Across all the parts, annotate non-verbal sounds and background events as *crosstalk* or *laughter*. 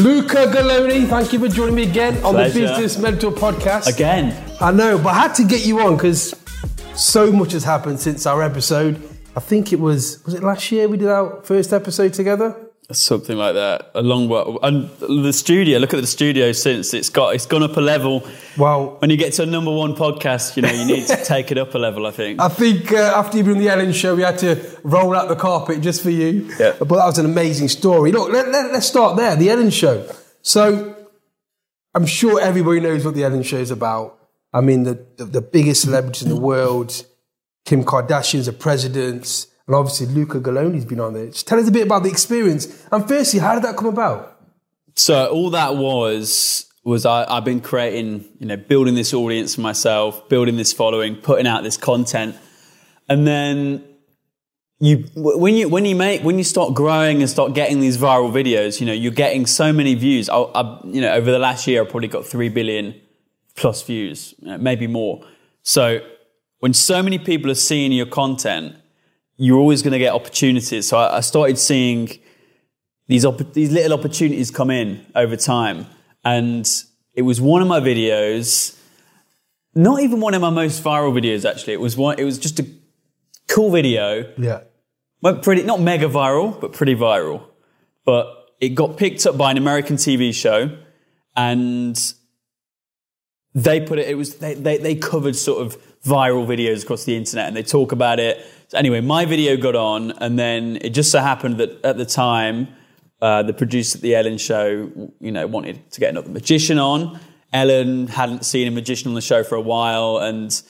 Luca Gallone, thank you for joining me again on Pleasure. the Business Mentor podcast. Again, I know, but I had to get you on because so much has happened since our episode. I think it was was it last year we did our first episode together. Something like that. A long while. And the studio. Look at the studio since it's got it's gone up a level. Well, When you get to a number one podcast, you know you need to *laughs* take it up a level. I think. I think uh, after you've been on the Ellen show, we had to roll out the carpet just for you. Yeah. But that was an amazing story. Look, let, let, let's start there. The Ellen show. So I'm sure everybody knows what the Ellen show is about. I mean, the, the, the biggest celebrities in the world, Kim Kardashian's the president, and obviously Luca Gallone's been on there. Just tell us a bit about the experience. And firstly, how did that come about? So all that was was I, I've been creating, you know, building this audience for myself, building this following, putting out this content, and then you when you when you make when you start growing and start getting these viral videos, you know, you're getting so many views. I, I you know, over the last year, I probably got three billion plus views, maybe more. So when so many people are seeing your content, you're always going to get opportunities. So I, I started seeing these opp- these little opportunities come in over time, and it was one of my videos, not even one of my most viral videos. Actually, it was one. It was just a cool video. Yeah. Went pretty not mega viral, but pretty viral. But it got picked up by an American TV show, and they put it. It was they they, they covered sort of viral videos across the internet, and they talk about it. So anyway, my video got on, and then it just so happened that at the time, uh, the producer at the Ellen show, you know, wanted to get another magician on. Ellen hadn't seen a magician on the show for a while, and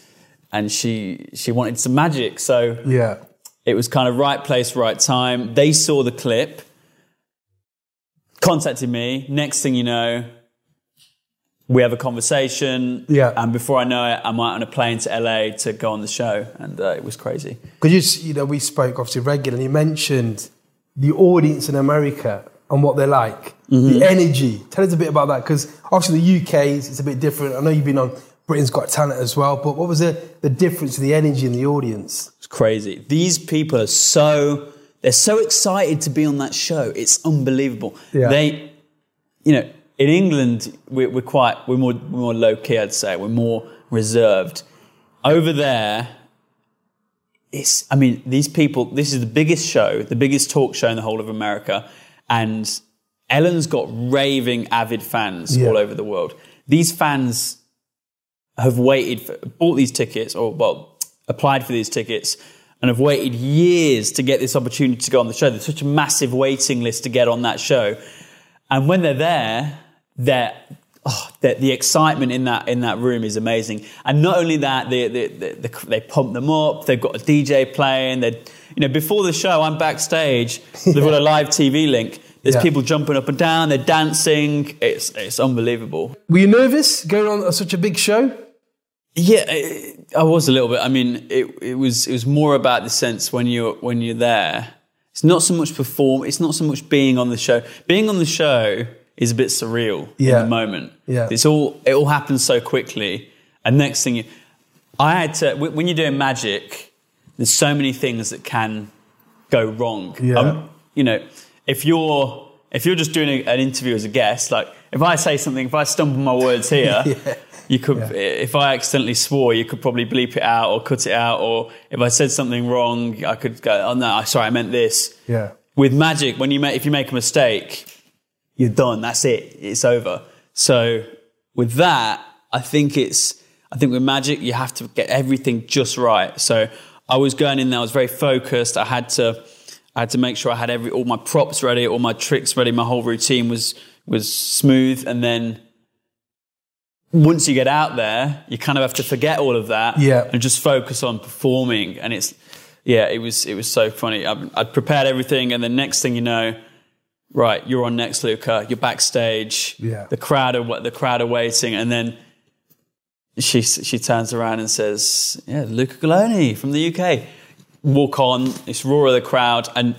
and she she wanted some magic, so Yeah. it was kind of right place, right time. They saw the clip, contacted me. Next thing you know, we have a conversation. Yeah. And before I know it, I'm out on a plane to LA to go on the show, and uh, it was crazy. Because you, you know, we spoke obviously regularly. You mentioned the audience in America and what they're like, Mm-hmm. the energy. Tell us a bit about that because obviously the UK is it's a bit different. I know you've been on Britain's Got Talent as well, but what was the, the difference in the energy in the audience? It's crazy. These people are so they're so excited to be on that show. It's unbelievable. Yeah. They, you know, in England we're, we're quite we're more we're more low key. I'd say we're more reserved. Over there, it's. I mean, these people. This is the biggest show, the biggest talk show in the whole of America, and Ellen's got raving avid fans Yeah. all over the world. These fans have waited for, bought these tickets or well applied for these tickets and have waited years to get this opportunity to go on the show. There's such a massive waiting list to get on that show, and when they're there, they're Oh, the, the excitement in that in that room is amazing, and not only that, they, they, they, they pump them up. They've got a DJ playing. They, you know, before the show, I'm backstage. They've got a *laughs* live TV link. There's Yeah. people jumping up and down. They're dancing. It's it's unbelievable. Were you nervous going on such a big show? Yeah, I I was a little bit. I mean, it it was it was more about the sense when you're when you're there. It's not so much perform. It's not so much being on the show. Being on the show is a bit surreal Yeah. in the moment. Yeah. it's all it all happens so quickly. And next thing you, I had to when you're doing magic. There's so many things that can go wrong. Yeah. Um, you know, if you're if you're just doing a, an interview as a guest, like if I say something, if I stumble my words here, *laughs* you could. If I accidentally swore, you could probably bleep it out or cut it out. Or if I said something wrong, I could go, "Oh no, sorry, I meant this." Yeah. With magic, when you make if you make a mistake, you're done. That's it. It's over. So with that, I think it's. I think with magic, you have to get everything just right. So I was going in there. I was very focused. I had to. I had to make sure I had every all my props ready, all my tricks ready. My whole routine was was smooth, and then once you get out there, you kind of have to forget all of that Yeah. and just focus on performing. And it's, yeah, it was, it was so funny. I, I'd prepared everything, and the next thing you know, right, you're on next, Luca. You're backstage. Yeah. The crowd are the crowd are waiting, and then she she turns around and says, "Yeah, Luca Gallone from the UK." Walk on, it's roar of the crowd, and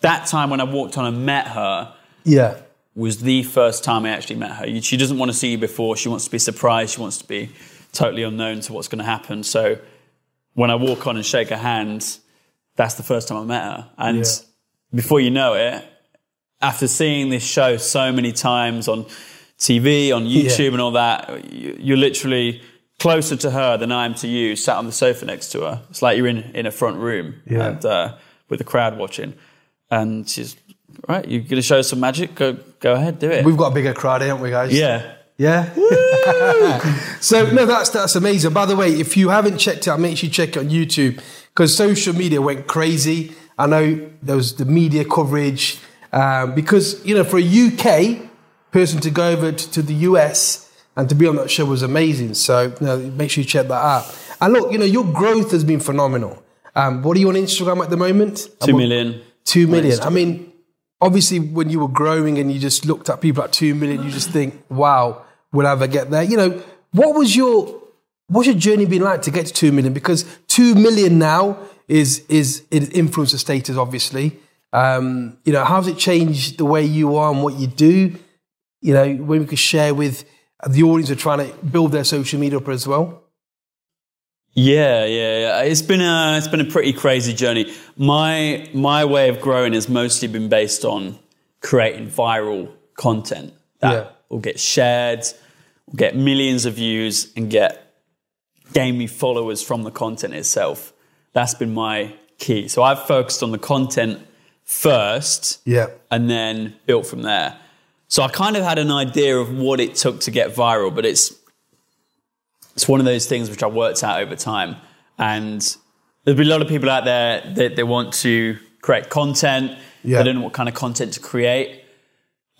that time when I walked on and met her Yeah. was the first time I actually met her. She doesn't want to see you before. She wants to be surprised. She wants to be totally unknown to what's going to happen. So when I walk on and shake her hand, that's the first time I met her. And Yeah. before you know it, after seeing this show so many times on TV, on YouTube, Yeah. and all that, you- you're literally closer to her than I am to you, sat on the sofa next to her. It's like you're in, in a front room Yeah. and uh, with the crowd watching. And she's, right, you're going to show us some magic? Go, go ahead, do it. We've got a bigger crowd, haven't we, guys? yeah. Yeah. *laughs* so no, that's that's amazing. By the way, if you haven't checked it out, make sure you check it on YouTube because social media went crazy. I know there was the media coverage um, because you know for a UK person to go over to, to the US and to be on that show was amazing. So you know, make sure you check that out. And look, you know your growth has been phenomenal. Um, what are you on Instagram at the moment? Two million. Two million. I mean, obviously, when you were growing and you just looked at people at two million, you just think, "Wow, will I ever get there?" You know, what was your what's your journey been like to get to two million? Because two million now is is is influencer status, obviously. Um, you know, how's it changed the way you are and what you do? You know, when we could share with the audience are trying to build their social media up as well. Yeah, yeah, yeah. It's been a it's been a pretty crazy journey. My my way of growing has mostly been based on creating viral content that Yeah. will get shared, will get millions of views, and get gain me followers from the content itself. That's been my key. So I've focused on the content first, Yeah. and then built from there. So I kind of had an idea of what it took to get viral, but it's it's one of those things which I worked out over time. And there'll be a lot of people out there that they want to create content. Yeah. They don't know what kind of content to create.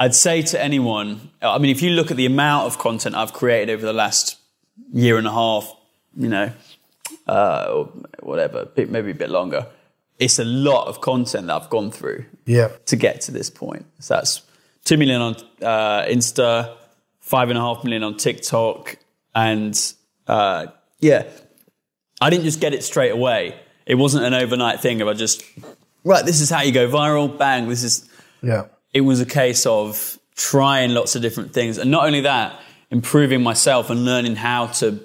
I'd say to anyone, I mean, if you look at the amount of content I've created over the last year and a half, you know, uh, or whatever, maybe a bit longer, it's a lot of content that I've gone through Yeah. to get to this point. So that's two million on uh, Insta, five and a half million on TikTok, and uh, yeah, I didn't just get it straight away. It wasn't an overnight thing of I just right. This is how you go viral. Bang. This is. Yeah. It was a case of trying lots of different things, and not only that, improving myself and learning how to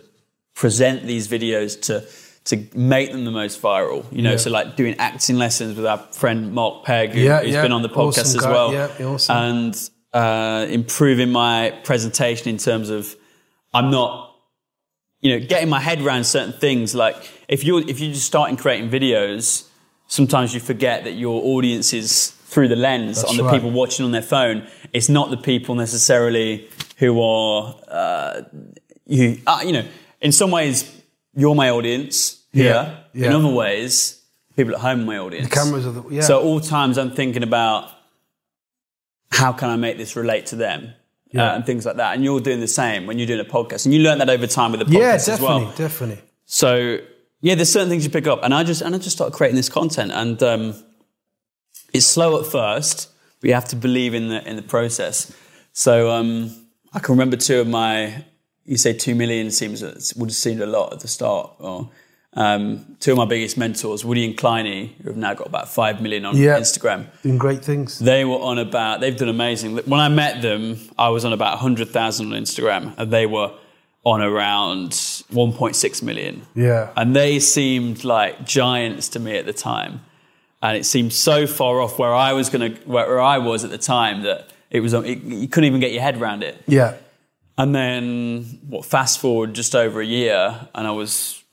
present these videos to to make them the most viral. You know, Yeah. so like doing acting lessons with our friend Mark Pegg, who, Yeah, who's yeah. been on the podcast Awesome as well. Yeah, yeah, awesome. And uh, improving my presentation in terms of I'm not, you know, getting my head around certain things. Like if you're if you're just starting creating videos, sometimes you forget that your audience is through the lens That's on the right. people watching on their phone. It's not the people necessarily who are uh, you. Uh, you know, in some ways, you're my audience here. Yeah, yeah. In other ways, people at home are my audience. The cameras are the yeah. So at all times I'm thinking about how can I make this relate to them Yeah. uh, and things like that. And you're doing the same when you're doing a podcast, and you learn that over time with the podcast yeah, as definitely, well. definitely. So yeah, there's certain things you pick up, and I just and I just started creating this content, and um, it's slow at first, but you have to believe in the in the process. So um, I can remember two of my. You say two million seems would have seemed a lot at the start. Or um, two of my biggest mentors, Woody and Kleiny, who have now got about five million on Yeah. Instagram. Doing great things. They were on about. They've done amazing. When I met them, I was on about hundred thousand on Instagram, and they were on around one point six million. Yeah. And they seemed like giants to me at the time. And it seemed so far off where I was going to, where I was at the time that it was, it, you couldn't even get your head around it. Yeah. And then, what, fast forward just over a year, and I was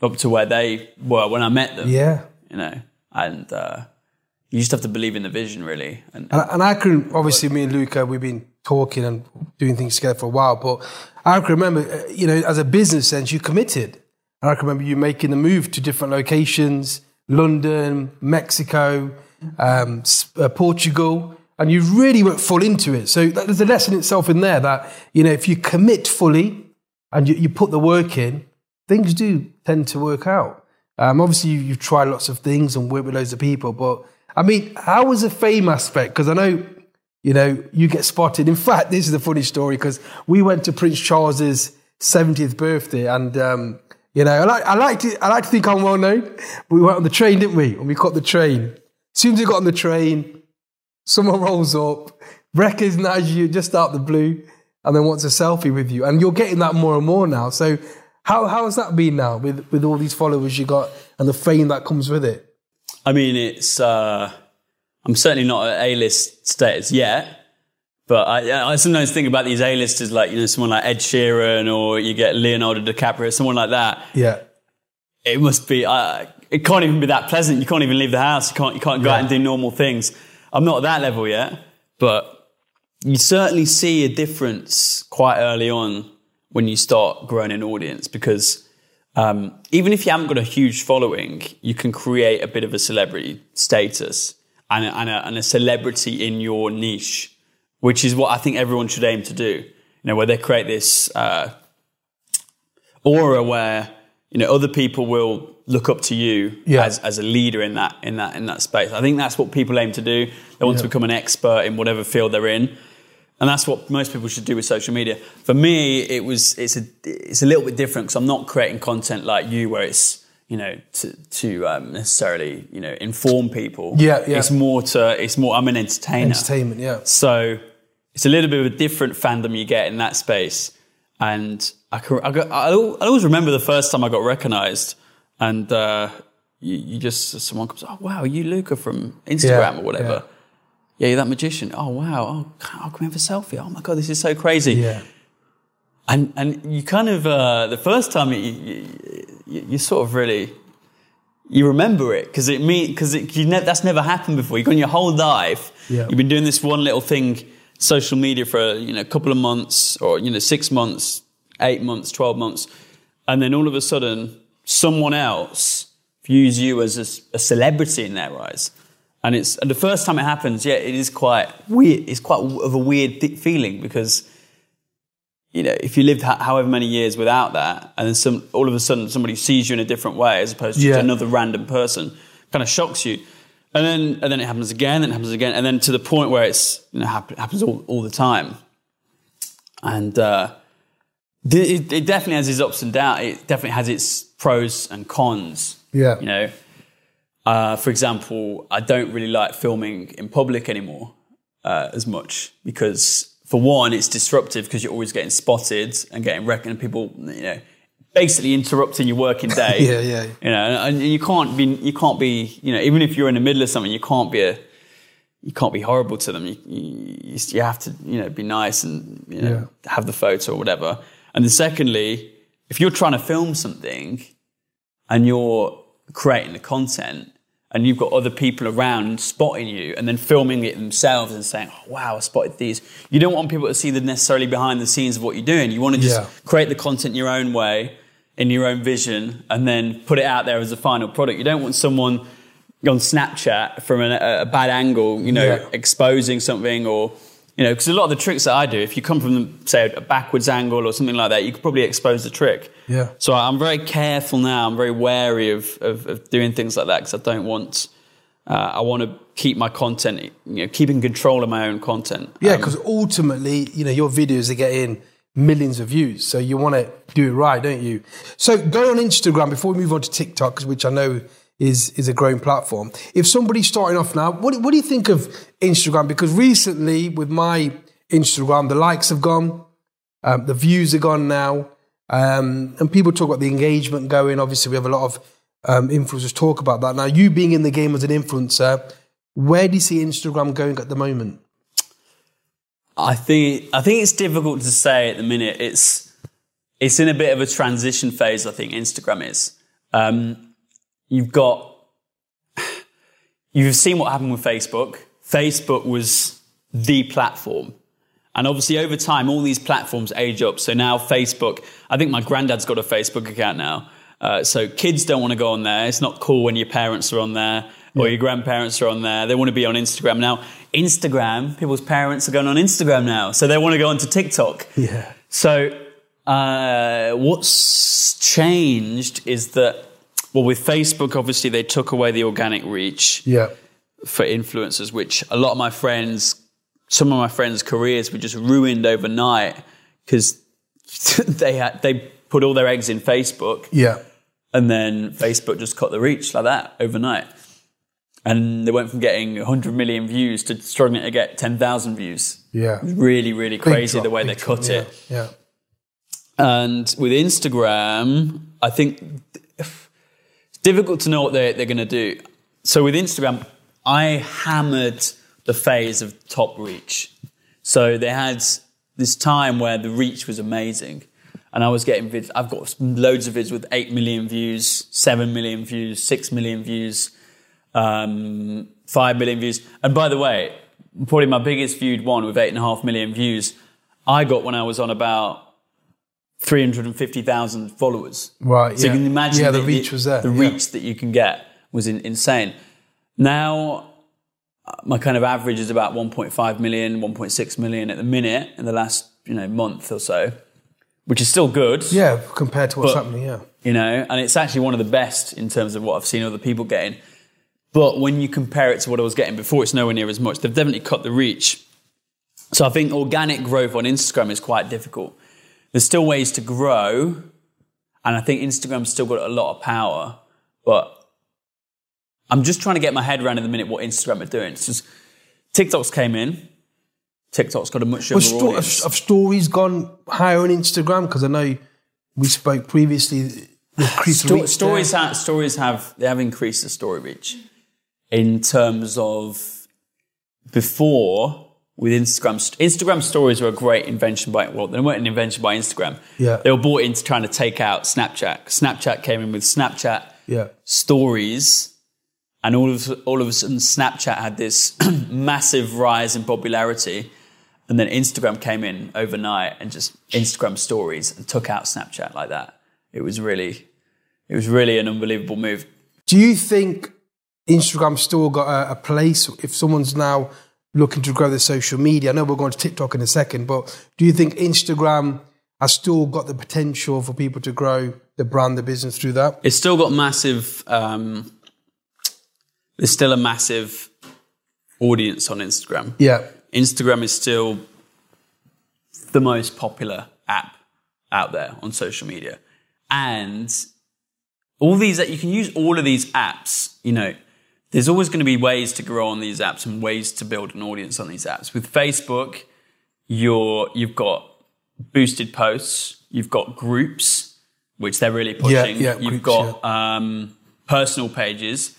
up to where they were when I met them. Yeah. You know, and uh, you just have to believe in the vision, really. And, And, and I can obviously me and Luca we've been talking and doing things together for a while, but I can remember uh, you know as a business sense you committed. And I can remember you making the move to different locations, London, Mexico, um, uh, Portugal, and you really went full into it. So there's a lesson itself in there that you know if you commit fully and you, you put the work in, things do tend to work out. Um, obviously, you, you've tried lots of things and worked with loads of people, but I mean, how was the fame aspect? Because I know, you know, you get spotted. In fact, this is a funny story because we went to Prince Charles's 70th birthday, and um, you know, I like I like to I like to think I'm well known. We went on the train, didn't we? And we caught the train, as soon as we got on the train, someone rolls up, recognizes you just out the blue, and then wants a selfie with you, and you're getting that more and more now. So, how how has that been now with with all these followers you got and the fame that comes with it? I mean, it's. Uh, I'm certainly not at A-list status yet, but I, I sometimes think about these A-listers, like you know, someone like Ed Sheeran, or you get Leonardo DiCaprio, someone like that. Yeah, It must be. Uh, it can't even be that pleasant. You can't even leave the house. You can't. You can't go out and do normal things. I'm not at that level yet, but you certainly see a difference quite early on when you start growing an audience because um, even if you haven't got a huge following, you can create a bit of a celebrity status and a, and a, and a celebrity in your niche, which is what I think everyone should aim to do. You know, where they create this uh, aura where you know other people will look up to you Yeah. as, as a leader in that in that in that space. I think that's what people aim to do. They want to become an expert in whatever field they're in. And that's what most people should do with social media. For me, it was it's a it's a little bit different because I'm not creating content like you, where it's you know to to um, necessarily you know inform people. Yeah, yeah. It's more to it's more. I'm an entertainer. entertainment. Yeah, So it's a little bit of a different fandom you get in that space. And I, can, I, I I always remember the first time I got recognized and uh, you, you just, someone comes, oh, wow, you Luca from Instagram Yeah, or whatever? yeah. Yeah. you're that magician. Oh, wow. Oh, can we have a selfie? Oh my God, this is so crazy. yeah, And, and you kind of, uh, the first time you, you, you, you sort of really, you remember it because it mean because you ne- that's never happened before. You've gone your whole life. You've been doing this one little thing, social media for you know a couple of months or you know six months, eight months, twelve months, and then all of a sudden someone else views you as a celebrity in their eyes. And it's and the first time it happens, yeah, it is quite weird. It's quite of a weird feeling because you know, if you lived ho- however many years without that, and then some, all of a sudden somebody sees you in a different way as opposed to Yeah. another random person, kind of shocks you. And then, and then it happens again, and it happens again, and then to the point where it's you know hap- happens all, all the time. And uh, it definitely has its ups and downs. It definitely has its pros and cons. Yeah. You know, uh, for example, I don't really like filming in public anymore uh, as much because, for one, it's disruptive because you're always getting spotted and getting reckoned. and People, you know, basically interrupting your working *laughs* day. Yeah, yeah. You know, and you can't be, you can't be, you know, even if you're in the middle of something, you can't be a, you can't be horrible to them. You, you, you have to, you know, be nice and you know, have the photo or whatever. And then secondly, if you're trying to film something and you're creating the content and you've got other people around spotting you and then filming it themselves and saying, oh, wow, I spotted these. You don't want people to see the necessarily behind the scenes of what you're doing. You want to just Yeah. create the content your own way, in your own vision, and then put it out there as a final product. You don't want someone on Snapchat from an, a, a bad angle, you know, Yeah. exposing something or, you know, because a lot of the tricks that I do, if you come from, say, a backwards angle or something like that, you could probably expose the trick. Yeah. So I'm very careful now. I'm very wary of, of, of doing things like that because I don't want, uh, I want to keep my content, you know, keeping control of my own content. Yeah, Um, because ultimately, you know, your videos are getting millions of views, so you want to do it right, don't you? So go on Instagram before we move on to TikTok, which I know is is a growing platform. If somebody's starting off now, what what do you think of Instagram? Because recently, with my Instagram, the likes have gone, um, the views are gone now, um, and people talk about the engagement going. Obviously, we have a lot of um, influencers talk about that. Now, you being in the game as an influencer, where do you see Instagram going at the moment? I think I think it's difficult to say at the minute. It's it's in a bit of a transition phase. I think Instagram is. Um, you've got you've seen what happened with Facebook. Facebook was the platform, and obviously over time, all these platforms age up. So now Facebook. I think my granddad's got a Facebook account now. Uh, so kids don't want to go on there. It's not cool when your parents are on there or your grandparents are on there. They want to be on Instagram now. Instagram, people's parents are going on Instagram now, so they want to go onto TikTok. Yeah. So uh, what's changed is that, well, with Facebook, obviously they took away the organic reach Yeah. for influencers, which a lot of my friends, some of my friends' careers were just ruined overnight because *laughs* they had they put all their eggs in Facebook, Yeah. and then Facebook just cut the reach like that overnight. And they went from getting 100 million views to struggling to get 10,000 views. Yeah. Really, really crazy drop, the way they big drop, cut yeah, it. Yeah. And with Instagram, I think difficult to know what they're, they're going to do. So with Instagram, I hammered the phase of top reach. So they had this time where the reach was amazing. And I was getting vids. I've got loads of vids with 8 million views, 7 million views, 6 million views, um, 5 million views. And by the way, probably my biggest viewed one with 8.5 million views, I got when I was on about 350,000 followers. Right, So yeah. you can imagine Yeah, the reach was there, The yeah. reach that you can get was in, insane. Now, uh, my kind of average is about 1.5 million, 1.6 million at the minute in the last you know month or so, which is still good. Yeah, compared to what's But- happening, yeah. You know, and it's actually one of the best in terms of what I've seen other people getting. But when you compare it to what I was getting before, it's nowhere near as much. They've definitely cut the reach. So I think organic growth on Instagram is quite difficult. There's still ways to grow, and I think Instagram's still got a lot of power. But I'm just trying to get my head around in the minute what Instagram are doing. It's just TikTok's came in. TikTok's got a much Well, younger sto- audience. have, have stories gone higher on Instagram? Because I know we spoke previously. *sighs* Sto- stories there. have stories have they have increased the story reach in terms of before with Instagram. Instagram stories were a great invention by well, they weren't an invention by Instagram. Yeah. they were bought into trying to take out Snapchat. Snapchat came in with Snapchat Yeah. stories, and all of all of a sudden Snapchat had this *clears throat* massive rise in popularity. And then Instagram came in overnight and just Instagram stories and took out Snapchat like that. It was really, it was really an unbelievable move. Do you think Instagram still got a, a place if someone's now looking to grow their social media? I know we're going to TikTok in a second, but do you think Instagram has still got the potential for people to grow the brand, the business through that? It's still got massive. Um, there's still a massive audience on Instagram. Yeah. Instagram is still the most popular app out there on social media. And all these that you can use all of these apps, you know, there's always going to be ways to grow on these apps and ways to build an audience on these apps. With Facebook, you're you've got boosted posts, you've got groups, which they're really pushing. yeah, yeah, you've groups, got um, personal pages.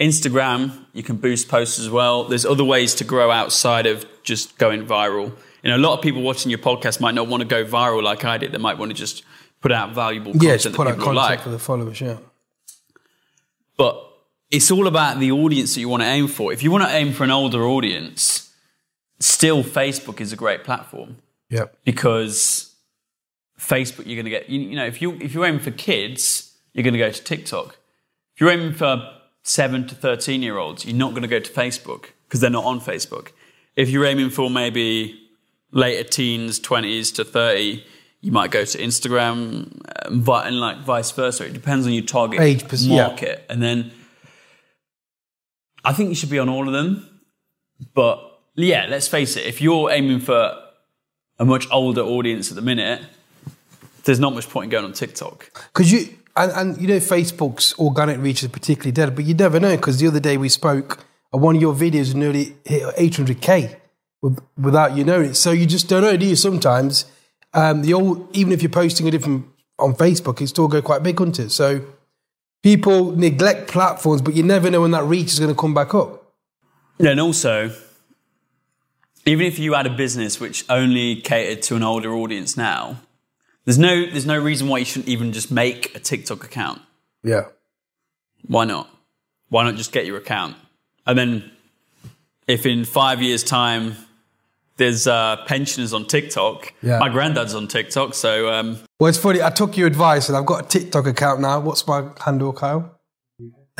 Instagram, you can boost posts as well. There's other ways to grow outside of just going viral. You know, a lot of people watching your podcast might not want to go viral like I did. They might want to just put out valuable Yeah, content just that put out people content like. for the followers, yeah. But it's all about the audience that you want to aim for. If you want to aim for an older audience, still Facebook is a great platform Yeah. because Facebook you're going to get you, you know if you if you're aiming for kids, you're going to go to TikTok. If you're aiming for 7 to 13 year olds, you're not going to go to Facebook because they're not on Facebook. If you're aiming for maybe later teens, 20s to 30, you might go to Instagram um, vi- and like vice versa. It depends on your target Age, pers- yeah. market. And then I think you should be on all of them. But yeah, let's face it, if you're aiming for a much older audience at the minute, there's not much point in going on TikTok. Because you and, and you know Facebook's organic reach is particularly dead, but you never know. Because the other day we spoke, and one of your videos nearly hit 800k with, without you knowing it. So you just don't know, do you? Sometimes um, the old, even if you're posting a different on Facebook, it still go quite big, couldn't it? So people neglect platforms, but you never know when that reach is going to come back up. Yeah, and also, even if you had a business which only catered to an older audience now, there's no there's no reason why you shouldn't even just make a TikTok account. Yeah, Why not? Why not just get your account? And then if in five years' time there's uh, pensioners on TikTok, Yeah. my granddad's on TikTok, so um, Well, it's funny. I took your advice, and I've got a TikTok account now. What's my handle, Kyle?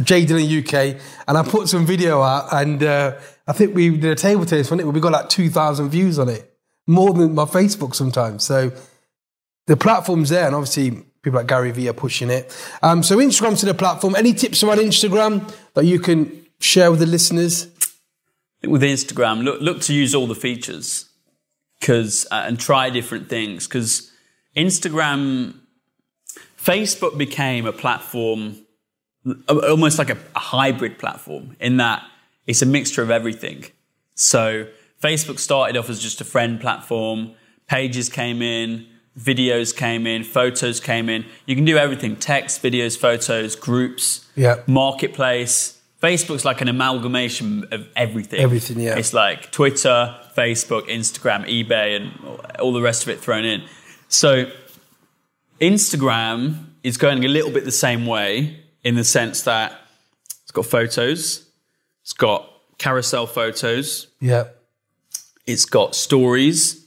Jaden in the UK, and I put some video out, and uh, I think we did a table tennis on it. We got like two thousand views on it, more than my Facebook sometimes. So the platform's there, and obviously people like Gary Vee are pushing it. Um, so Instagram's to the platform. Any tips around Instagram that you can share with the listeners? With Instagram, look look to use all the features because uh, and try different things because Instagram, Facebook became a platform, almost like a, a hybrid platform, in that it's a mixture of everything. So Facebook started off as just a friend platform. Pages came in, videos came in, photos came in. You can do everything: text, videos, photos, groups, Yeah. marketplace. Facebook's like an amalgamation of everything. Everything, yeah. It's like Twitter, Facebook, Instagram, eBay, and all the rest of it thrown in. So Instagram is going a little bit the same way in the sense that it's got photos, it's got carousel photos, Yeah. it's got stories,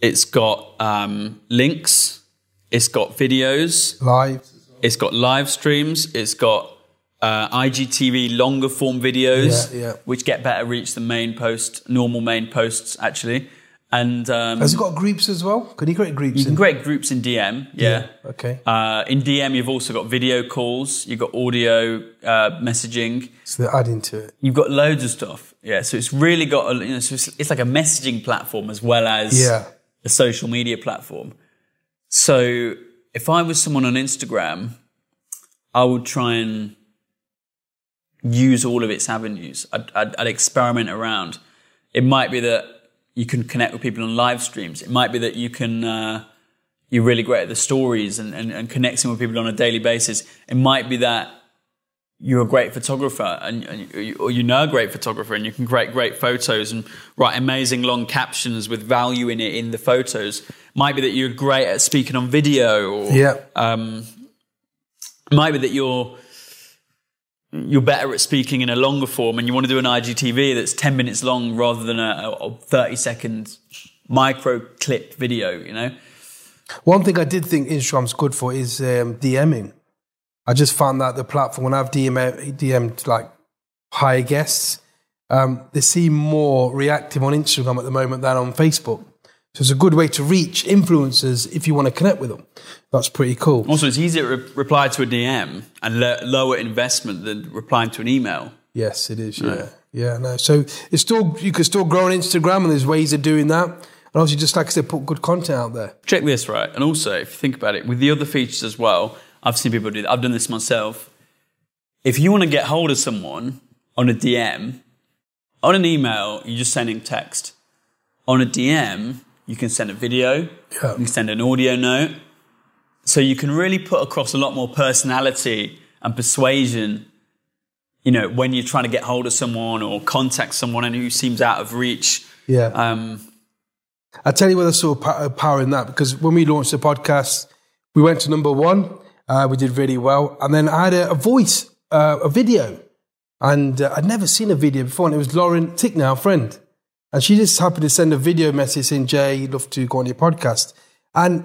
it's got um, links, it's got videos, Live. it's got live streams, it's got uh, IGTV longer form videos, Yeah, yeah. which get better reach than main post, normal main posts actually. And um, Has it got groups as well? Can you create groups? you can in- create groups in DM, yeah. Okay. Uh, in DM, you've also got video calls, you've got audio uh, messaging, So they're adding to it. you've got loads of stuff. Yeah, so it's really got, a, you know, so it's, it's like a messaging platform as well as Yeah. a social media platform. So if I was someone on Instagram, I would try and use all of its avenues. I'd, I'd, I'd experiment around. It might be that you can connect with people on live streams. It might be that you can, uh, you're really great at the stories and, and, and connecting with people on a daily basis. It might be that you're a great photographer and, and you, or you know a great photographer and you can create great photos and write amazing long captions with value in it in the photos. Might be that you're great at speaking on video or Yeah. um, might be that you're you're better at speaking in a longer form and you want to do an IGTV that's 10 minutes long rather than a, a 30 second micro clip video, you know? One thing I did think Instagram's good for is um, DMing. I just found that the platform when I've DM, DM'd like higher guests, um, they seem more reactive on Instagram at the moment than on Facebook. So it's a good way to reach influencers if you want to connect with them. That's pretty cool. Also, it's easier to re- reply to a DM and lo- lower investment than replying to an email. Yes, it is. Yeah, yeah. No, so it's still you can still grow on Instagram, and there's ways of doing that. And also, just like I said, put good content out there. Check this, right? And also, if you think about it, with the other features as well, I've seen people do that. I've done this myself. If you want to get hold of someone on a DM, on an email, you're just sending text. On a DM, you can send a video, Yeah. you can send an audio note. So you can really put across a lot more personality and persuasion, you know, when you're trying to get hold of someone or contact someone and who seems out of reach. Yeah. Um, I tell you what, I saw pa- power in that because when we launched the podcast, we went to number one. Uh, we did really well, and then I had a, a voice, uh, a video, and uh, I'd never seen a video before. And it was Lauren Tickner, our friend, and she just happened to send a video message saying, "Jay, love to go on your podcast," and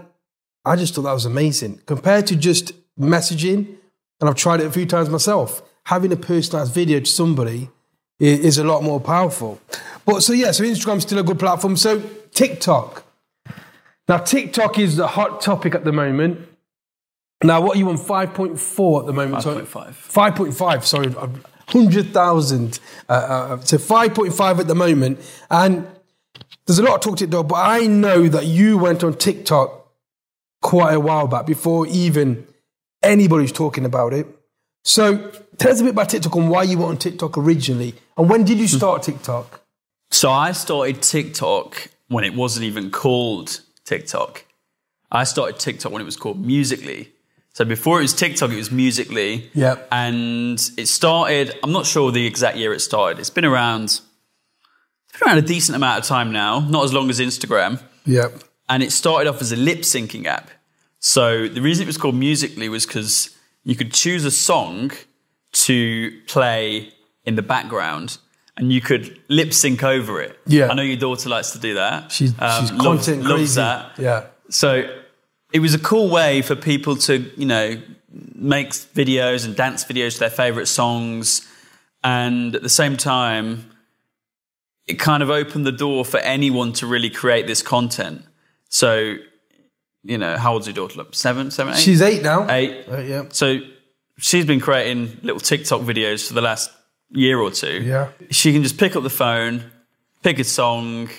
I just thought that was amazing compared to just messaging. And I've tried it a few times myself. Having a personalized video to somebody i- is a lot more powerful. But so yeah, so Instagram's still a good platform. So TikTok. Now TikTok is the hot topic at the moment. Now what are you on 5.4 at the moment? 5.5. 5.5, sorry, 100,000. Uh, uh, so 5.5 at the moment. And there's a lot of talk TikTok, but I know that you went on TikTok quite a while back before even anybody's talking about it. So tell us a bit about TikTok and why you were on TikTok originally. And when did you start TikTok? So I started TikTok when it wasn't even called TikTok. I started TikTok when it was called Musically. So before it was TikTok, it was Musically. Yep. And it started, I'm not sure the exact year it started. It's been around, it's been around a decent amount of time now, not as long as Instagram. Yep. And it started off as a lip syncing app. So the reason it was called Musically was because you could choose a song to play in the background and you could lip sync over it. Yeah. I know your daughter likes to do that. She's, Um, she's loves- content loves crazy. that. Yeah. So it was a cool way for people to, you know, make videos and dance videos to their favorite songs. And at the same time, it kind of opened the door for anyone to really create this content. So, you know, how old's your daughter? Look, seven, seven, eight? She's eight now. eight. Uh, yeah. So she's been creating little TikTok videos for the last year or two. Yeah. She can just pick up the phone, pick a song,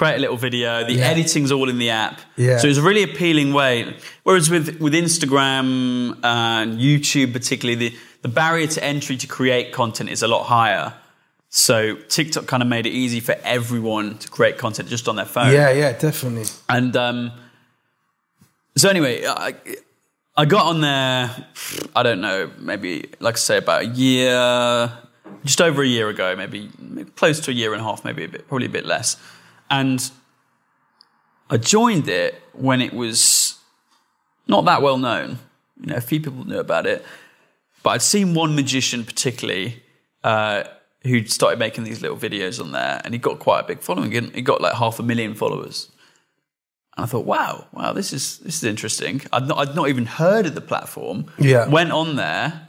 create a little video. The Yeah. editing's all in the app. Yeah. So it's a really appealing way. Whereas with, with Instagram and YouTube, particularly, the, the barrier to entry to create content is a lot higher. So TikTok kind of made it easy for everyone to create content just on their phone. Yeah, yeah, definitely. And um, so anyway, I, I got on there, I don't know, maybe, like I say, about a year, just over a year ago, maybe, maybe close to a year and a half, maybe a bit, probably a bit less. And I joined it when it was not that well known. You know, a few people knew about it. But I'd seen one magician particularly uh, who started making these little videos on there, and he got quite a big following. He he got like half a million followers. And I thought, wow, wow, this is this is interesting. I'd not, I'd not even heard of the platform. Yeah. Went on there,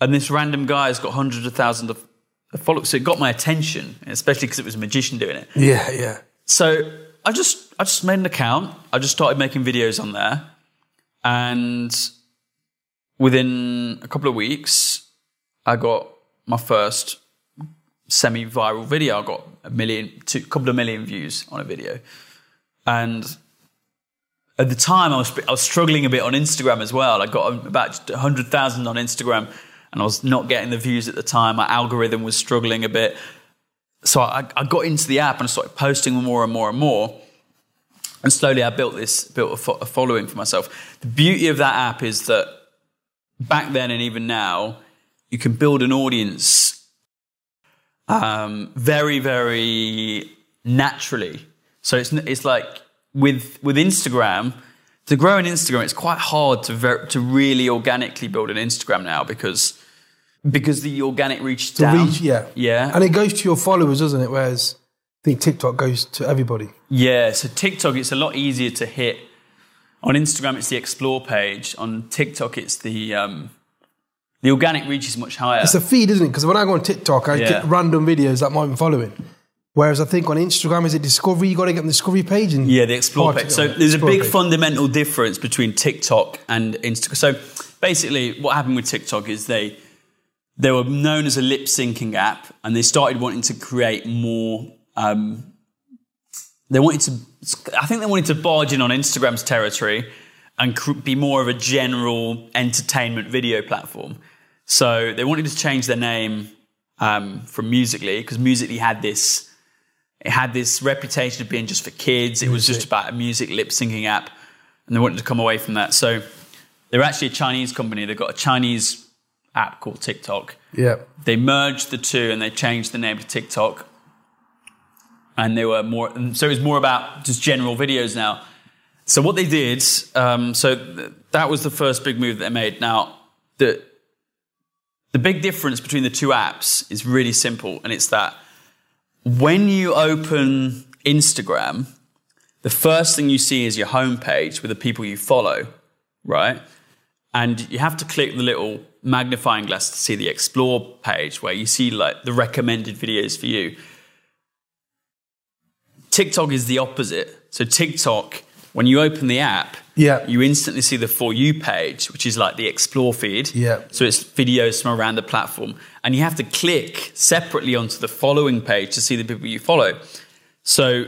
and this random guy has got hundreds of thousands of of followers. So it got my attention, especially because it was a magician doing it. Yeah, yeah. So I just I just made an account. I just started making videos on there, and within a couple of weeks, I got my first semi-viral video. I got a million, two, couple of million views on a video, and at the time I was I was struggling a bit on Instagram as well. I got about hundred thousand on Instagram, and I was not getting the views at the time. My algorithm was struggling a bit so I, I got into the app and I started posting more and more and more. And slowly I built this, built a, fo- a following for myself. The beauty of that app is that back then and even now, you can build an audience um, very, very naturally. So it's, it's like with, with Instagram, to grow an Instagram, it's quite hard to, ver- to really organically build an Instagram now because, because the organic reach To down. reach, yeah. Yeah. And it goes to your followers, doesn't it? Whereas I think TikTok goes to everybody. Yeah, so TikTok, it's a lot easier to hit. On Instagram, it's the explore page. On TikTok, it's the um, the organic reach is much higher. It's a feed, isn't it? Because when I go on TikTok, I Yeah. get random videos that I'm following. Whereas I think on Instagram, is it Discovery? You got to get on the Discovery page and yeah, the explore page. So there's a big page. fundamental difference between TikTok and Instagram. So basically, what happened with TikTok is they they were known as a lip syncing app, and they started wanting to create more. Um, they wanted to, I think they wanted to barge in on Instagram's territory and cr- be more of a general entertainment video platform. So they wanted to change their name um, from Musically because Musically had this, it had this reputation of being just for kids. It was just about a music lip syncing app, and they wanted to come away from that. So they're actually a Chinese company. They've got a Chinese app called TikTok yeah, they merged the two and they changed the name to TikTok. And they were more, and so it was more about just general videos now. So what they did, um, so th- that was the first big move that they made. Now, the the big difference between the two apps is really simple, and it's that when you open Instagram, the first thing you see is your homepage with the people you follow, right? and you have to click the little magnifying glass to see the explore page where you see like the recommended videos for you tiktok is the opposite so tiktok when you open the app Yeah. you instantly see the for you page which is like the explore feed Yeah. so it's videos from around the platform and you have to click separately onto the following page to see the people you follow so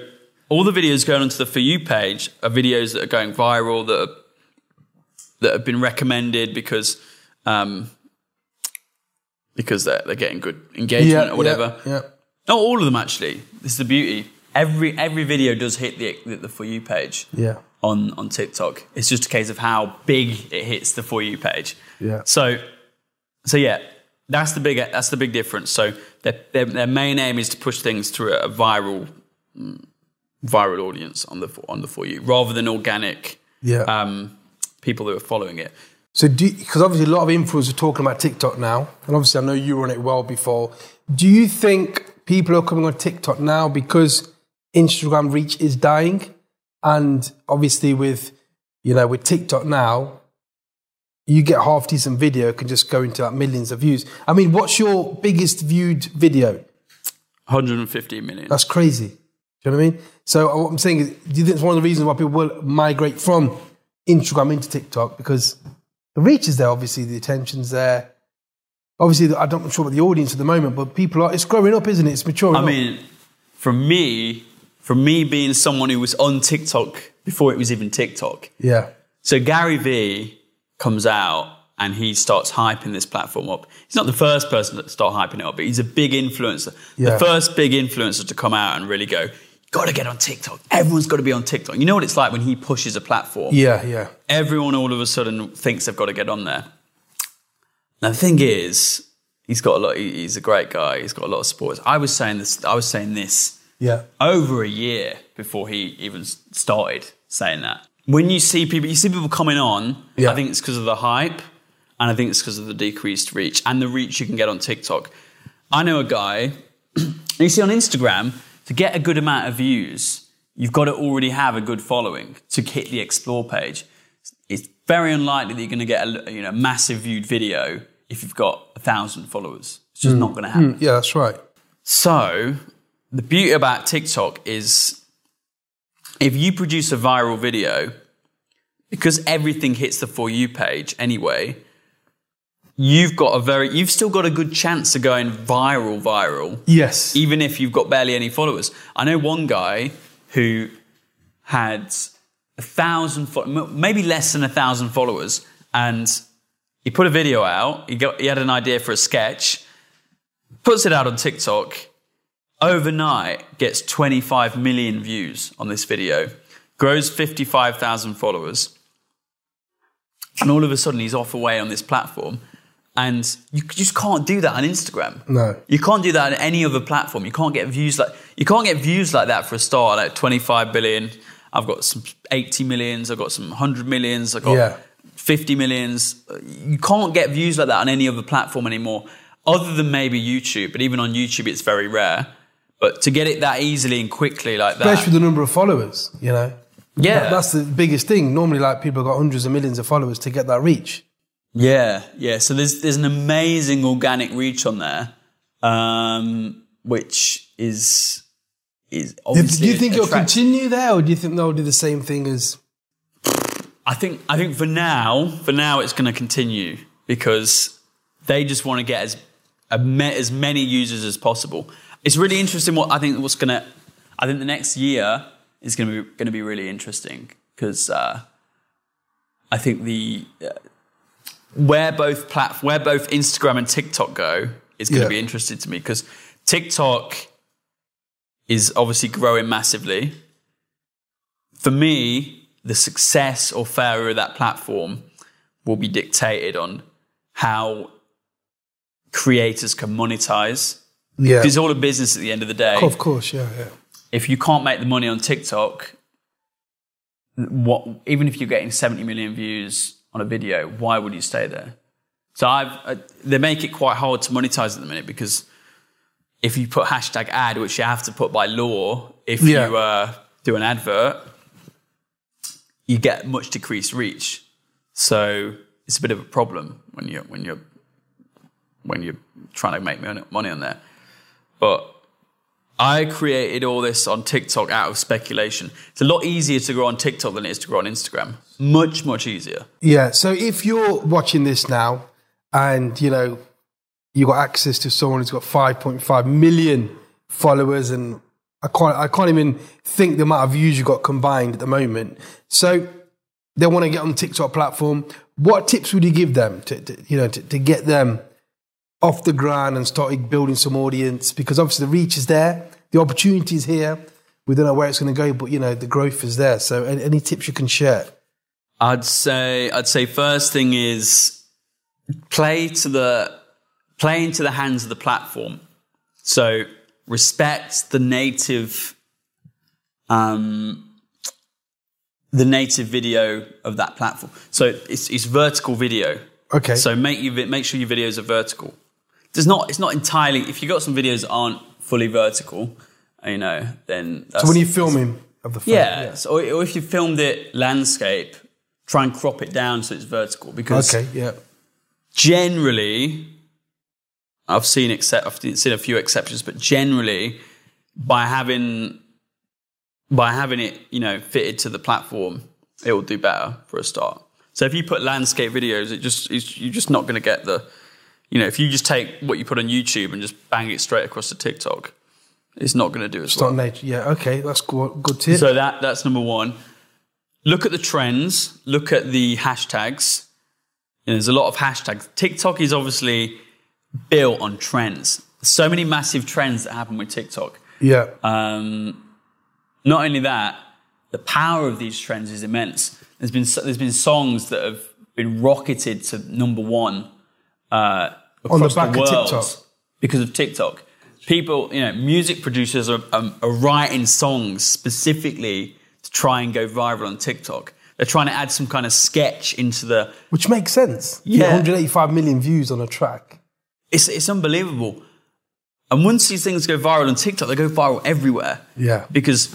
all the videos going onto the for you page are videos that are going viral that are that have been recommended because um, because they're, they're getting good engagement yeah, or whatever. Yeah, yeah. Not all of them actually. This is the beauty. Every every video does hit the the, the for you page Yeah. on on TikTok. It's just a case of how big it hits the for you page. Yeah. So so yeah, that's the big that's the big difference. So their their, their main aim is to push things through a viral mm, viral audience on the on the for you rather than organic Yeah. um, people who are following it. So, because obviously a lot of influencers are talking about TikTok now, and obviously I know you were on it well before. Do you think people are coming on TikTok now because Instagram reach is dying, and obviously with you know with TikTok now, you get half decent video can just go into like millions of views. I mean, what's your biggest viewed video? 150 million. That's crazy. Do you know what I mean? So uh, what I'm saying is, do you think it's one of the reasons why people will migrate from Instagram into TikTok because the reach is there, obviously the attention's there. Obviously, I'm not sure about the audience at the moment, but people are. It's growing up, isn't it? It's maturing. I up. mean, for me, from me being someone who was on TikTok before it was even TikTok. Yeah. So Gary Vee comes out and he starts hyping this platform up. He's not the first person to start hyping it up, but he's a big influencer. Yeah. The first big influencer to come out and really go, got to get on TikTok. Everyone's got to be on TikTok. You know what it's like when he pushes a platform? Yeah, yeah. Everyone all of a sudden thinks they've got to get on there. Now the thing is, he's got a lot. He's a great guy. He's got a lot of supporters. I was saying this. I was saying this Yeah. over a year before he even started saying that. When you see people, you see people coming on. Yeah. I think it's because of the hype, and I think it's because of the decreased reach and the reach you can get on TikTok. I know a guy. *clears throat* you see on Instagram to get a good amount of views, you've got to already have a good following to hit the explore page. It's very unlikely that you're going to get a you know massive viewed video if you've got a thousand followers. It's just hmm. not going to happen. Hmm. Yeah, that's right. So, the beauty about TikTok is if you produce a viral video, because everything hits the For You page anyway, you've got a very, you've still got a good chance of going viral, viral, Yes. even if you've got barely any followers. I know one guy who had a thousand, fo- maybe less than a thousand followers, and he put a video out. He got, he had an idea for a sketch, puts it out on TikTok. Overnight, gets 25 million views on this video, grows 55,000 followers, and all of a sudden he's off away on this platform. And you just can't do that on Instagram. No. You can't do that on any other platform. You can't get views like you can't get views like that for a start. Like 25 billion. I've got some 80 millions. I've got some 100 millions. I've got Yeah. 50 millions. You can't get views like that on any other platform anymore, other than maybe YouTube. But even on YouTube, it's very rare. But to get it that easily and quickly like that, Especially the number of followers, you know? Yeah. That- that's the biggest thing. Normally, like, people got hundreds of millions of followers to get that reach. Yeah, yeah. So there's there's an amazing organic reach on there, um, which is is obviously. Do you think it'll continue there, or do you think they'll do the same thing as. I think I think for now, for now, it's going to continue because they just want to get as as many users as possible. It's really interesting. What I think what's to, I think the next year is going to be to be really interesting because uh, I think the uh, where both plat- where both Instagram and TikTok go is going to Yeah. be interesting to me because TikTok is obviously growing massively for me, the success or failure of that platform will be dictated on how creators can monetize. Yeah. It's all a business at the end of the day. Of course, yeah, yeah. If you can't make the money on TikTok, what even if you're getting 70 million views on a video, why would you stay there? So I've uh, they make it quite hard to monetize at the minute because if you put hashtag ad, which you have to put by law, if Yeah. you uh, do an advert, you get much decreased reach. So it's a bit of a problem when you're when you're when you're trying to make money on there. But I created all this on TikTok out of speculation. It's a lot easier to grow on TikTok than it is to grow on Instagram. Much much easier. Yeah. So if you're watching this now and, you know, you got access to someone who's got 5.5 million followers and I can't, I can't even think the amount of views you got combined at the moment. So they want to get on the TikTok platform. What tips would you give them to, to you know, to, to get them off the ground and started building some audience? Because obviously the reach is there, the opportunity is here. We don't know where it's going to go, but you know, the growth is there. So any, any tips you can share? I'd say I'd say first thing is play to the play into the hands of the platform. So respect the native um the native video of that platform. So it's it's vertical video. Okay. So make you make sure your videos are vertical. There's not it's not entirely if you got some videos that aren't fully vertical, you know, then that's, So when you're filming of the phone, yeah. So, or, or if you filmed it landscape, try and crop it down so it's vertical because Okay, yeah. generally, I've seen except I've seen a few exceptions, but generally, by having by having it, you know, fitted to the platform, it will do better for a start. So if you put landscape videos, it just it's, you're just not going to get the, you know, if you just take what you put on YouTube and just bang it straight across to TikTok, it's not going to do as It's well. not nature. Yeah, okay, that's good. Good tip. So that that's number one. Look at the trends. Look at the hashtags. You know, there's a lot of hashtags. TikTok is obviously built on trends. So many massive trends that happen with TikTok. yeah, Um, not only that, the power of these trends is immense. There's been there's been songs that have been rocketed to number one uh, On the back of world TikTok. because of TikTok. People, you know, music producers are, um, are writing songs specifically to try and go viral on TikTok. They're trying to add some kind of sketch into the. which makes sense. Yeah. 185 million views on a track. It's it's unbelievable. And once these things go viral on TikTok, they go viral everywhere. Yeah. Because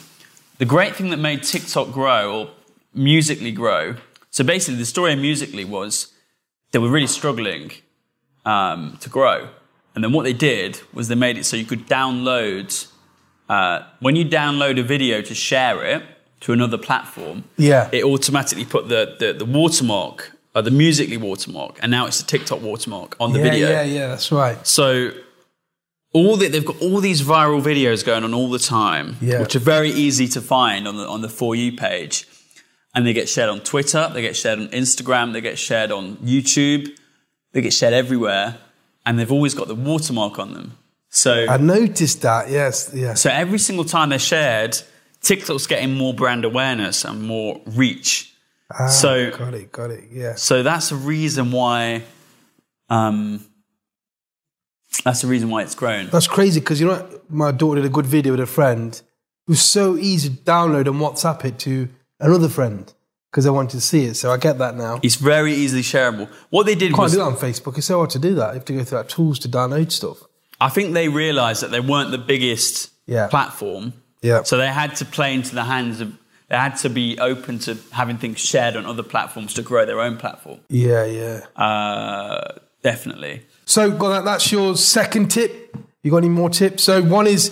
the great thing that made TikTok grow or Musical.ly grow. So basically, the story of Musical.ly was they were really struggling um, to grow, and then what they did was they made it so you could download. Uh, when you download a video to share it to another platform, Yeah. it automatically put the the, the watermark, uh, the Musical.ly watermark, and now it's the TikTok watermark on the yeah, video. yeah, yeah, that's right. So all the, they've got all these viral videos going on all the time, Yeah. which are very easy to find on the on the for you page, and they get shared on Twitter, they get shared on Instagram, they get shared on YouTube, they get shared everywhere, and they've always got the watermark on them. So I noticed that. Yes, yes. so every single time they're shared, TikTok's getting more brand awareness and more reach. Ah, so got it, got it. Yeah. so that's the reason why. Um, that's the reason why it's grown. That's crazy because you know my daughter did a good video with a friend. It was so easy to download and WhatsApp it to another friend because they wanted to see it. So I get that now. It's very easily shareable. What they did Can't was, do that on Facebook. It's so hard to do that. You have to go through that tools to download stuff. I think they realised that they weren't the biggest Yeah. platform, Yeah. so they had to play into the hands of. They had to be open to having things shared on other platforms to grow their own platform. yeah, yeah. Uh, definitely. So got that, that's your second tip. You got any more tips? So one is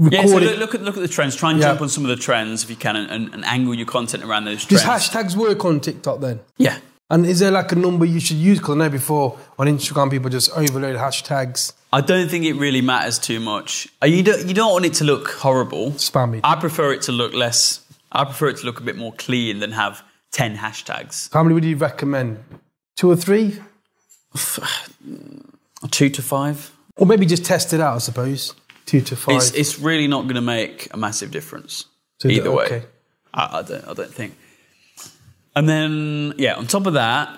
Yeah, so look, look at look at the trends. Try and Yeah. jump on some of the trends if you can, and, and, angle your content around those Does trends. hashtags work on TikTok then? yeah, And is there like a number you should use? Because I know before on Instagram people just overload hashtags. I don't think it really matters too much. Uh, You don't you don't want it to look horrible. Spammy. I prefer it to look less. I prefer it to look a bit more clean than have ten hashtags. How many would you recommend? Two or three? *sighs* Two to five. Or maybe just test it out, I suppose. Two to five. It's it's really not going to make a massive difference So the- either way. okay. I, I don't I don't think. And then yeah, on top of that,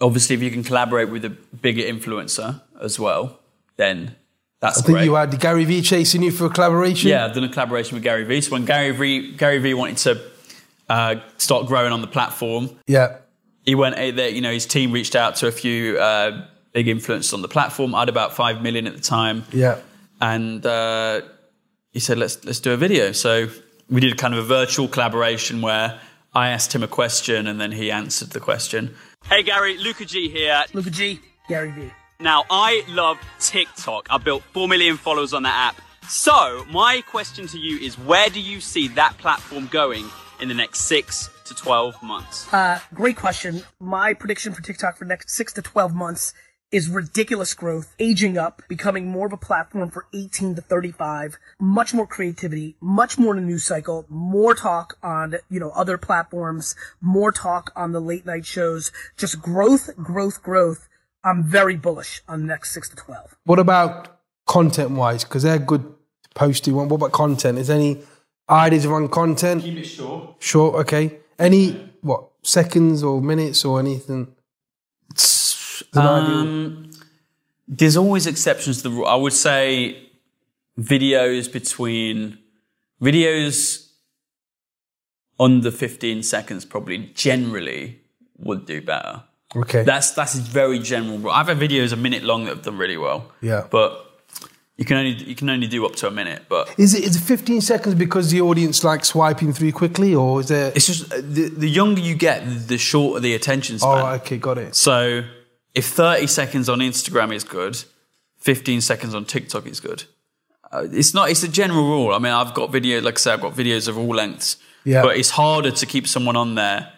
obviously if you can collaborate with a bigger influencer as well, then that's I think great. you had Gary Vee chasing you for a collaboration. Yeah, I've done a collaboration with Gary Vee. So when Gary Vee Gary Vee wanted to uh, start growing on the platform, Yeah. he went eh, there. You know, his team reached out to a few uh, big influencers on the platform. I had about five million at the time, Yeah. And uh, he said, "Let's let's do a video." So we did kind of a virtual collaboration where I asked him a question and then he answered the question. Hey Gary, Luca G here. Luca G, Gary Vee. Now, I love TikTok. I built 4 million followers on that app. So, my question to you is where do you see that platform going in the next 6 to 12 months? Uh, great question. My prediction for TikTok for the next six to 12 months is ridiculous growth, aging up, becoming more of a platform for 18 to 35, much more creativity, much more in the news cycle, more talk on, you know, other platforms, more talk on the late night shows, just growth, growth, growth. I'm very bullish on the next six to 12. What about content wise? Because they're good to post you. What about content? Is there any ideas around content? Keep it short. Short, okay. Any, what, seconds or minutes or anything? an ideal- Um, there's always exceptions to the rule. I would say videos between videos under 15 seconds probably generally would do better. Okay. That's that's a very general rule. I've had videos a minute long that have done really well. Yeah. But you can only you can only do up to a minute. But is it is it 15 seconds because the audience like swiping through quickly or is there. it's just uh, the, the younger you get, the shorter the attention span. Oh, okay, got it. So if 30 seconds on Instagram is good, 15 seconds on TikTok is good. Uh, it's not. It's a general rule. I mean, I've got video, like I said, I've got videos of all lengths. Yeah. But it's harder to keep someone on there.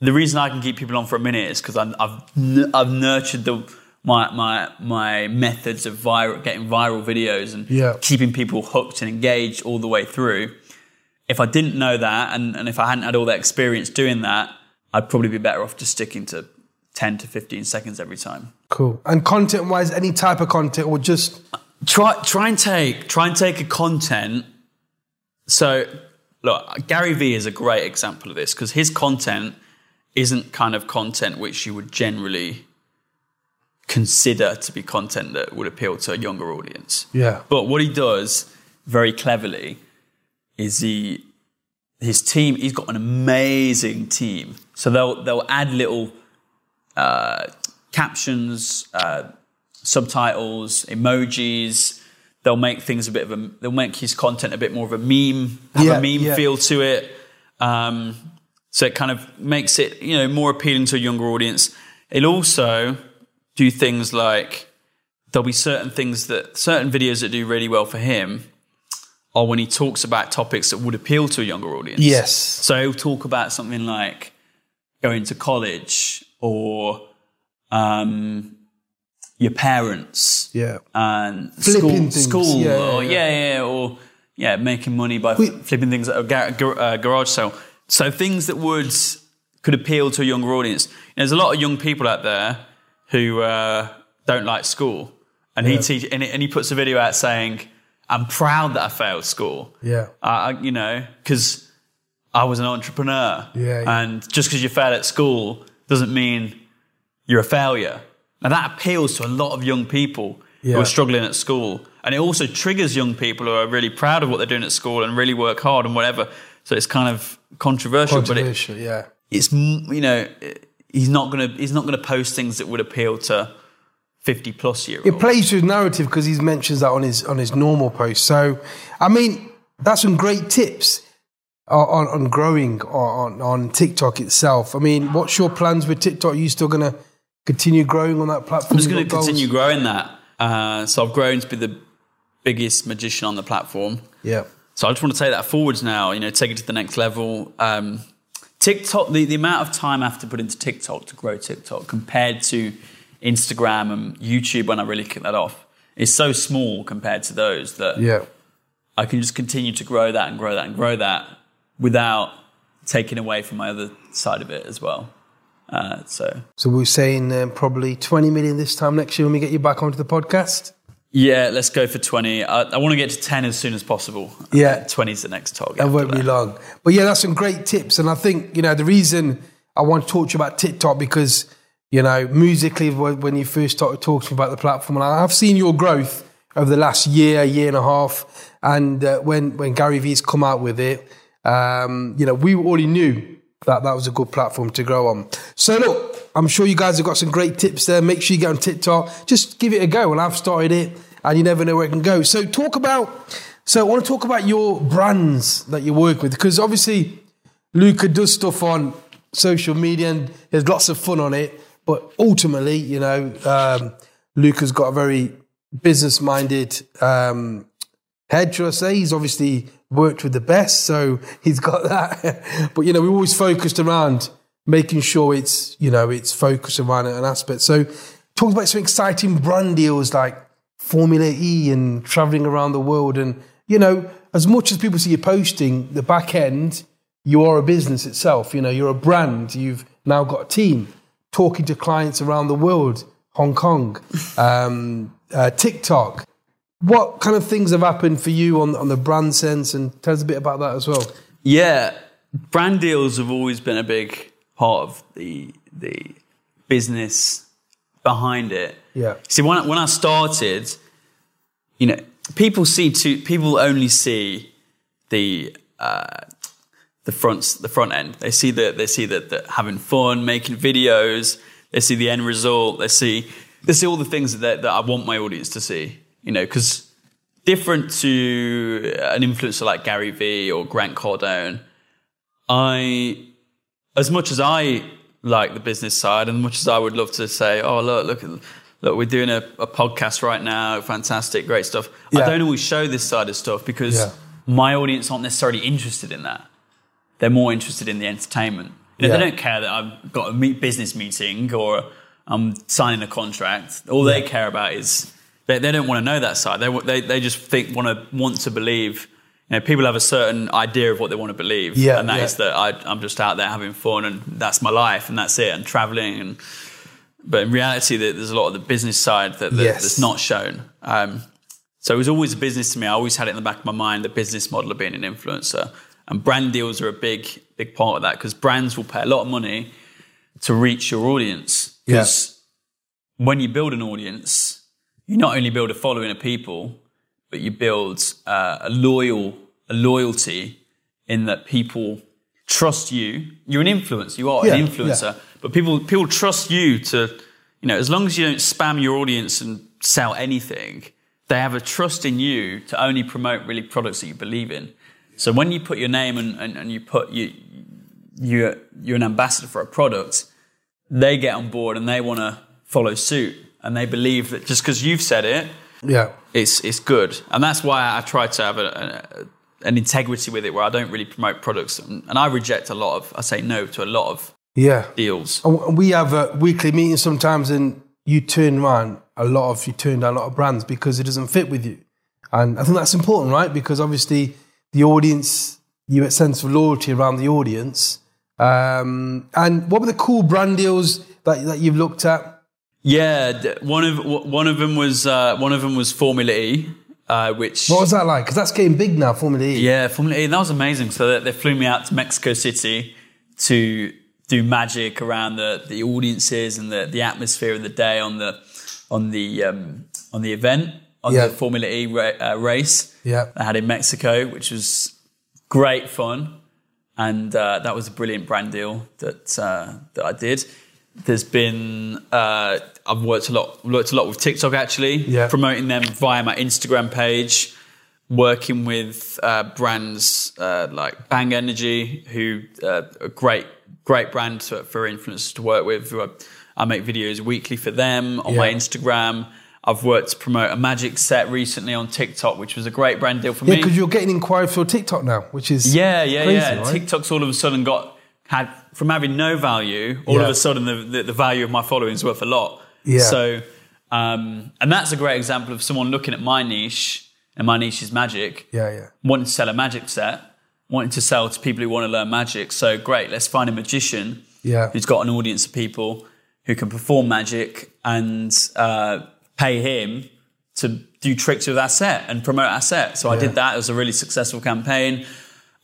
The reason I can keep people on for a minute is because I've n- I've nurtured the my my my methods of viral getting viral videos and Yeah. keeping people hooked and engaged all the way through. If I didn't know that and, and if I hadn't had all that experience doing that, I'd probably be better off just sticking to 10 to 15 seconds every time. Cool. And content wise, any type of content or just Try try and take try and take a content. So look, Gary Vee is a great example of this because his content isn't kind of content which you would generally consider to be content that would appeal to a younger audience. yeah, But what he does very cleverly is he his team. He's got an amazing team. So they'll they'll add little uh, captions, uh, subtitles, emojis. They'll make things a bit of a. They'll make his content a bit more of a meme, have Yeah, a meme yeah. feel to it. Um, so it kind of makes it you know more appealing to a younger audience. It'll also do things like there'll be certain things that certain videos that do really well for him are when he talks about topics that would appeal to a younger audience. Yes. So he'll talk about something like going to college or um, your parents yeah. and Flipping school, things. school Yeah, or yeah, yeah, yeah, or yeah, making money by We- flipping things at a gar- gar- uh, garage sale. So things that would could appeal to a younger audience. There's a lot of young people out there who uh, don't like school, and he teach and, he- and he puts a video out saying, "I'm proud that I failed school." Yeah. I, I- you know, because I was an entrepreneur. Yeah, yeah. And just because you fail at school doesn't mean you're a failure. And that appeals to a lot of young people who are struggling at school. And it also triggers young people who are really proud of what they're doing at school and really work hard and whatever. So it's kind of controversial, but it, yeah. it's you know he's not gonna he's not gonna post things that would appeal to fifty plus year It plays to his narrative because he mentions that on his on his normal post. So, I mean, that's some great tips on, on, growing on, on TikTok itself. I mean, what's your plans with TikTok? Are you still going to continue growing on that platform? I'm just going to continue growing that. Uh, so I've grown to be the biggest magician on the platform. Yeah. So I just want to take that forwards now, you know, take it to the next level. Um, TikTok, the, the amount of time I have to put into TikTok to grow TikTok compared to Instagram and YouTube when I really kick that off is so small compared to those that Yeah. I can just continue to grow that and grow that and grow that without taking away from my other side of it as well. Uh, so So we're saying um, probably 20 million this time next year when we get you back onto the podcast. yeah, let's go for 20. I, I want to get to 10 as soon as possible. Yeah. 20 is the next target. That won't be long. But yeah, that's some great tips. And I think, you know, the reason I want to talk to you about TikTok because, you know, Musical.ly, when when you first started talking about the platform, and I've seen your growth over the last year, year and a half. And uh, when, when Gary Vee's come out with it, um, you know, we already knew that that was a good platform to grow on. So look, I'm sure you guys have got some great tips there. Make sure you get on TikTok. Just give it a go. And I've started it and you never know where it can go. So talk about, so I want to talk about your brands that you work with because obviously Luca does stuff on social media and there's lots of fun on it. But ultimately, you know, um, Luca's got a very business minded um, head, should I say. He's obviously worked with the best, so he's got that. *laughs* but, you know, we always focused around making sure it's, you know, it's focused around an aspect. So talk about some exciting brand deals like Formula E and traveling around the world. And, you know, as much as people see you posting, the back end, you are a business itself. You know, you're a brand. You've now got a team talking to clients around the world, Hong Kong, *laughs* um, uh, TikTok. What kind of things have happened for you on, on the brand sense? And tell us a bit about that as well. Yeah, brand deals have always been a big part of the the business behind it. Yeah. See, when I, when I started, you know, people see to people only see the uh, the fronts the front end. They see that they see that that having fun, making videos. They see the end result. They see they see all the things that that I want my audience to see. You know, because different to an influencer like Gary Vee or Grant Cardone, I, as much as I like the business side, and as much as I would love to say, oh look, look, look, we're doing a, a podcast right now, fantastic, great stuff. Yeah. I don't always show this side of stuff because Yeah. my audience aren't necessarily interested in that. They're more interested in the entertainment. You know, Yeah. They don't care that I've got a meet business meeting or I'm signing a contract. All they care about is they, they don't want to know that side. They they they just think want to want to believe. You know, people have a certain idea of what they want to believe, Yeah, and that is yeah. that I, I'm just out there having fun, and that's my life, and that's it, and traveling, and but in reality, there- there's a lot of the business side that, that Yes. that's not shown. Um, so it was always a business to me. I always had it in the back of my mind, the business model of being an influencer. And brand deals are a big, big part of that because brands will pay a lot of money to reach your audience. Because when you build an audience, you not only build a following of people, but you build uh, a loyal, a loyalty in that people trust you. You're an influencer. You are Yeah, an influencer, but people people trust you to, you know, as long as you don't spam your audience and sell anything, they have a trust in you to only promote really products that you believe in. So when you put your name and, and, and you put you you you're an ambassador for a product, they get on board and they want to follow suit and they believe that just because you've said it, Yeah. it's it's good, and that's why I try to have a, a, an integrity with it, where I don't really promote products, and, and I reject a lot of, I say no to a lot of Yeah. deals. And we have a weekly meeting sometimes, and you turn around a lot of you turn down a lot of brands because it doesn't fit with you, and I think that's important, right? Because obviously the audience, you get a sense of loyalty around the audience. Um, and what were the cool brand deals that that you've looked at? Yeah, one of one of them was uh, one of them was Formula E, uh, which What was that like? Because that's getting big now, Formula E. Yeah, Formula E. That was amazing. So they, they flew me out to Mexico City to do magic around the, the audiences and the, the atmosphere of the day on the on the um, on the event on Yeah. the Formula E ra- uh, race. Yeah. I had in Mexico, which was great fun, and uh, that was a brilliant brand deal that uh, that I did. There's been uh, I've worked a lot worked a lot with TikTok actually, Yeah. promoting them via my Instagram page working with uh, brands uh, like Bang Energy, who uh, a great great brand to, for influencers to work with. Who I, I make videos weekly for them on my Instagram. I've worked to promote a magic set recently on TikTok, which was a great brand deal for Yeah, me. because you're getting inquiries for TikTok now, which is Yeah, yeah, crazy, yeah. right? TikTok's all of a sudden got had from having no value, all of a sudden the, the, the value of my following is worth a lot. Yeah. So, um, and that's a great example of someone looking at my niche, and my niche is magic. Yeah, yeah. Wanting to sell a magic set, wanting to sell to people who want to learn magic. So great, let's find a magician Yeah. who's got an audience of people who can perform magic and uh, pay him to do tricks with our set and promote our set. So I did that. It was a really successful campaign.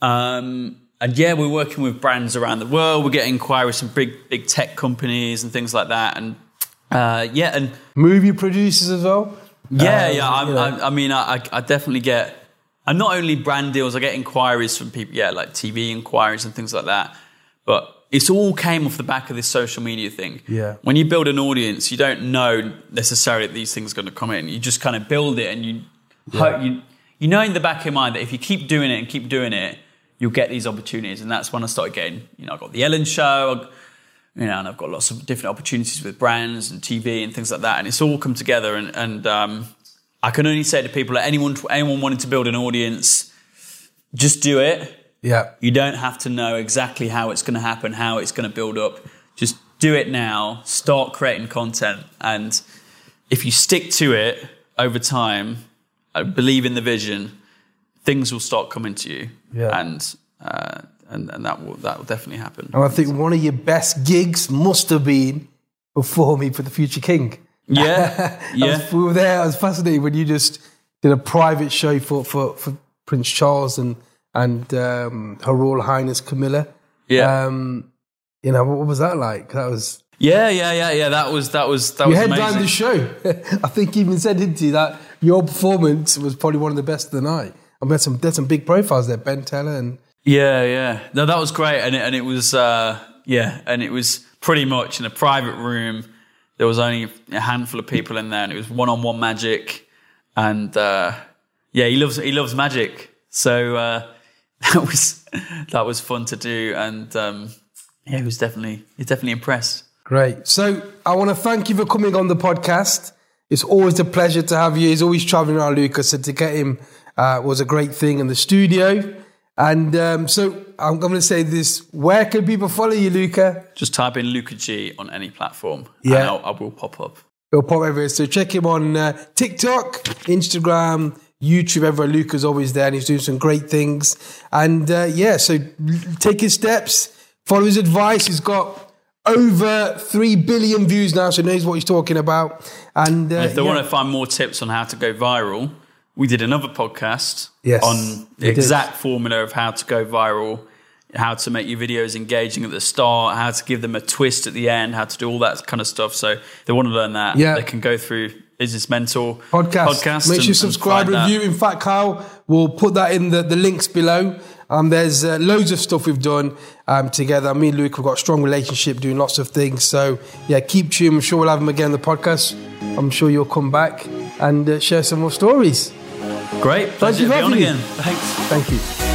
Um, and yeah, we're working with brands around the world. We're getting inquiries from big, big tech companies and things like that. And uh, yeah, and Movie producers as well. yeah, Um, yeah. I'm, you know. I, I mean, I, I- definitely get, and not only brand deals, I get inquiries from people, yeah, like TV inquiries and things like that. But it's all came off the back of this social media thing. Yeah. When you build an audience, you don't know necessarily that these things are going to come in. You just kind of build it, and you hope you you know in the back of your mind that if you keep doing it and keep doing it, you'll get these opportunities. And that's when I started getting, you know, I got the Ellen Show. I, you know, and I've got lots of different opportunities with brands and TV and things like that, and it's all come together. And, and um, I can only say to people, that anyone anyone wanting to build an audience, just do it. Yeah. You don't have to know exactly how it's going to happen, how it's going to build up. Just do it now. Start creating content, and if you stick to it over time, I believe in the vision, things will start coming to you, Yeah. and uh, and and that will that will definitely happen. And I think one of your best gigs must have been performing for the Future King. Yeah, *laughs* I yeah. was, we were there. I was fascinated when you just did a private show for, for, for Prince Charles and and um, Her Royal Highness Camilla. Yeah. Um, you know what, was that like? That was Yeah, yeah, yeah, yeah. That was that was that you was headlined amazing. the show. *laughs* I think you even said into you that your performance was probably one of the best of the night. I there's some there's some big profiles there. Ben Teller and Yeah, yeah. No, that was great, and it, and it was uh, yeah, and it was pretty much in a private room. There was only a handful of people in there, and it was one-on-one magic. And uh, yeah, he loves he loves magic, so uh, *laughs* that was that was fun to do, and um, yeah, he was definitely he's definitely impressed. Great. So I want to thank you for coming on the podcast. It's always a pleasure to have you. He's always traveling around Lucas, so to get him uh, was a great thing in the studio. And um, so I'm going to say this: Where can people follow you, Luca? Just type in Luca G on any platform. Yeah. and I'll, I will pop up. It'll pop everywhere. So check him on uh, TikTok, Instagram, YouTube. Everywhere. Luca's always there, and he's doing some great things. And uh, yeah, so take his steps, follow his advice. He's got over three billion views now, so he knows what he's talking about. And uh, If they yeah. want to find more tips on how to go viral, we did another podcast Yes, on the did. exact formula of how to go viral, how to make your videos engaging at the start, how to give them a twist at the end, how to do all that kind of stuff. So they want to learn that. Yeah. They can go through Business Mentor podcast. podcast Make sure you subscribe, find that. review. In fact, Kyle we'll put that in the, the links below. Um, there's uh, loads of stuff we've done um, together. Me and Luke we've got a strong relationship, doing lots of things. So yeah, keep tuned. I'm sure we'll have him again on the podcast. I'm sure you'll come back and uh, share some more stories. Great. Pleasure to be on again. Thanks. Thank you.